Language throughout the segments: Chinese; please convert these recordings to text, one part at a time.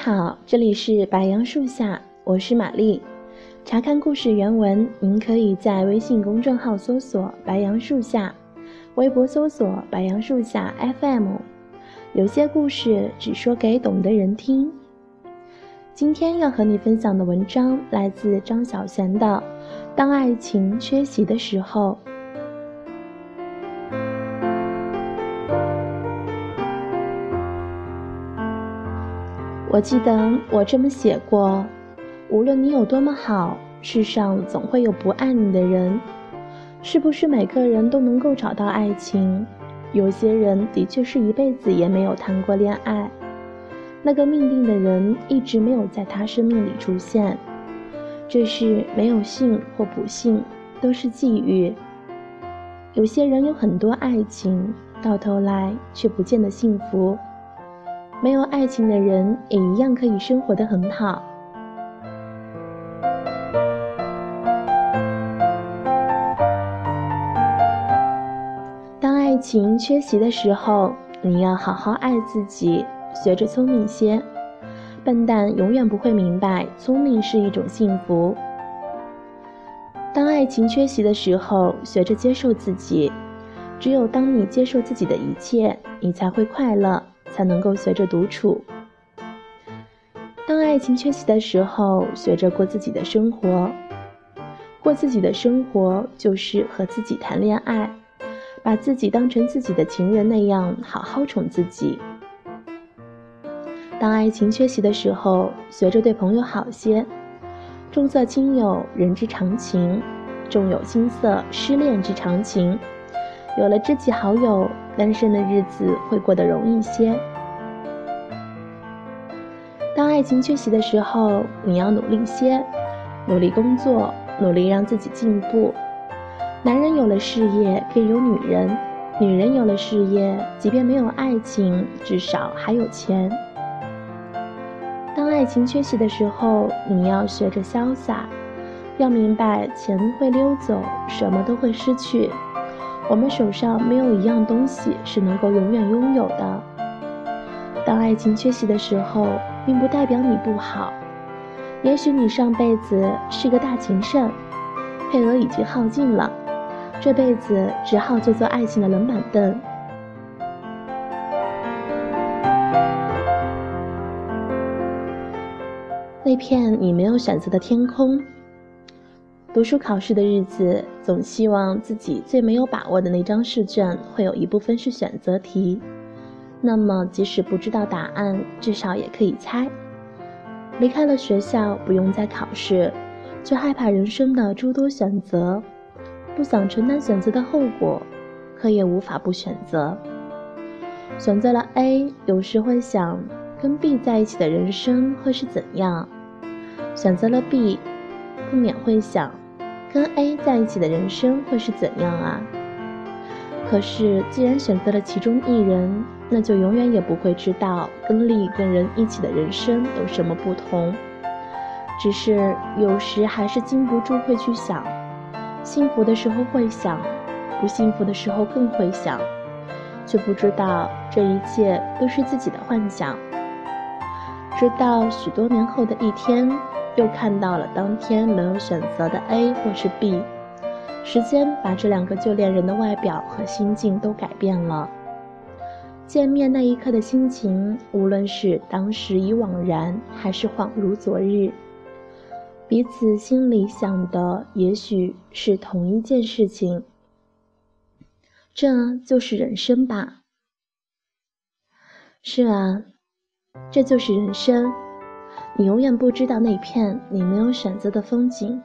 好，这里是白杨树下，我是玛丽。查看故事原文，您可以在微信公众号搜索“白杨树下”，微博搜索“白杨树下 FM”。有些故事只说给懂的人听。今天要和你分享的文章来自张小娴的《当爱情缺席的时候》。我记得我这么写过：无论你有多么好，世上总会有不爱你的人。是不是每个人都能够找到爱情？有些人的确是一辈子也没有谈过恋爱，那个命定的人一直没有在他生命里出现。这是没有幸或不幸，都是际遇。有些人有很多爱情，到头来却不见得幸福。没有爱情的人也一样可以生活的很好。当爱情缺席的时候，你要好好爱自己，学着聪明些。笨蛋永远不会明白，聪明是一种幸福。当爱情缺席的时候，学着接受自己。只有当你接受自己的一切，你才会快乐。才能够学着独处。当爱情缺席的时候，学着过自己的生活。过自己的生活，就是和自己谈恋爱，把自己当成自己的情人那样好好宠自己。当爱情缺席的时候，学着对朋友好些。重色轻友，人之常情；重有轻色，失恋之常情。有了知己好友。单身的日子会过得容易些。当爱情缺席的时候，你要努力些，努力工作，努力让自己进步。男人有了事业，便有女人；女人有了事业，即便没有爱情，至少还有钱。当爱情缺席的时候，你要学着潇洒，要明白钱会溜走，什么都会失去。我们手上没有一样东西是能够永远拥有的。当爱情缺席的时候，并不代表你不好。也许你上辈子是个大情圣，配额已经耗尽了，这辈子只好坐坐爱情的冷板凳。那片你没有选择的天空。读书考试的日子，总希望自己最没有把握的那张试卷会有一部分是选择题，那么即使不知道答案，至少也可以猜。离开了学校，不用再考试，却害怕人生的诸多选择，不想承担选择的后果，可也无法不选择。选择了 A，有时会想，跟 B 在一起的人生会是怎样？选择了 B。不免会想，跟 A 在一起的人生会是怎样啊？可是既然选择了其中一人，那就永远也不会知道跟另一个人一起的人生有什么不同。只是有时还是禁不住会去想，幸福的时候会想，不幸福的时候更会想，却不知道这一切都是自己的幻想。直到许多年后的一天。又看到了当天没有选择的 A 或是 B，时间把这两个旧恋人的外表和心境都改变了。见面那一刻的心情，无论是当时已惘然，还是恍如昨日，彼此心里想的也许是同一件事情。这就是人生吧。是啊，这就是人生。你永远不知道那片你没有选择的风景。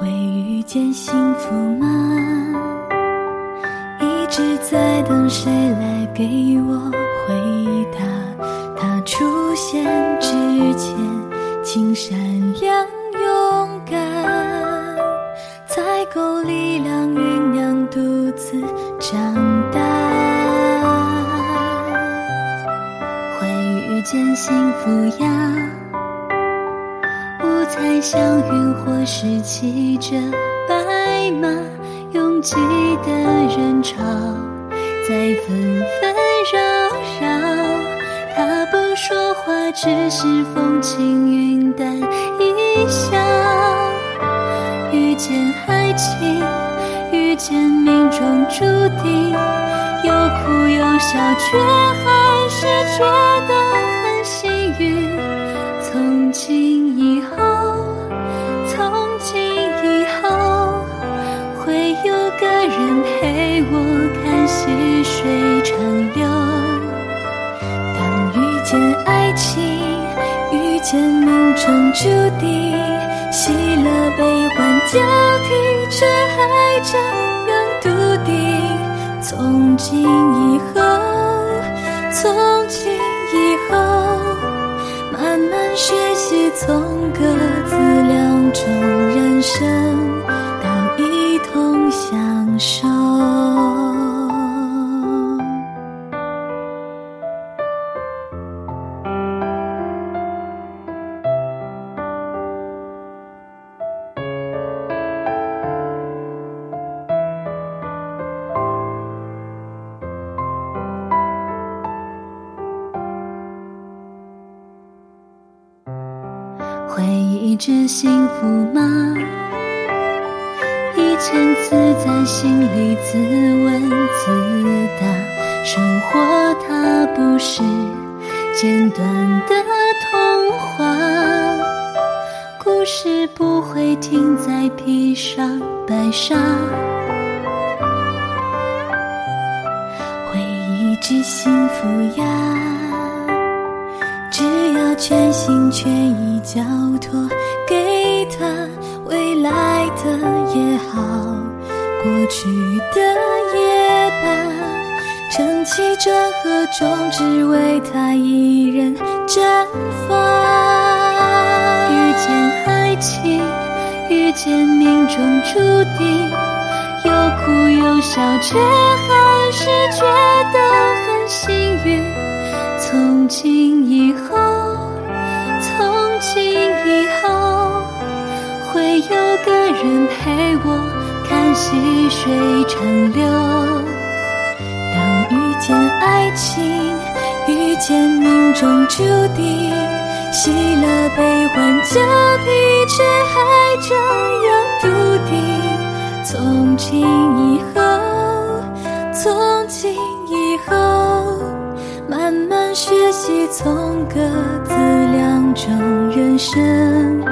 会遇见幸福吗？一直在等谁来给我。回答，他出现之前，请善良勇敢，才够力量酝酿独自长大。会遇见幸福呀。五彩祥云，或是骑着白马，拥挤的人潮在纷纷扰扰。他不说话，只是风轻云淡一笑。遇见爱情，遇见命中注定，有哭有笑，却还是觉得很幸运。前命中注定，喜乐悲欢交替，却还这样笃定。从今以后，从今以后，慢慢学习从歌一直幸福吗？一千次在心里自问自答，生活它不是简短的童话，故事不会停在披上白纱，会一直幸福呀。只要全心全意交托给他，未来的也好，过去的也罢，撑起这河中，只为他一人绽放。遇见爱情，遇见命中注定，有哭有笑，却还是觉得很幸运。从今人陪我看细水长流。当遇见爱情，遇见命中注定，喜乐悲欢交替，却还这样笃定。从今以后，从今以后。慢慢学习，从各自两种人生。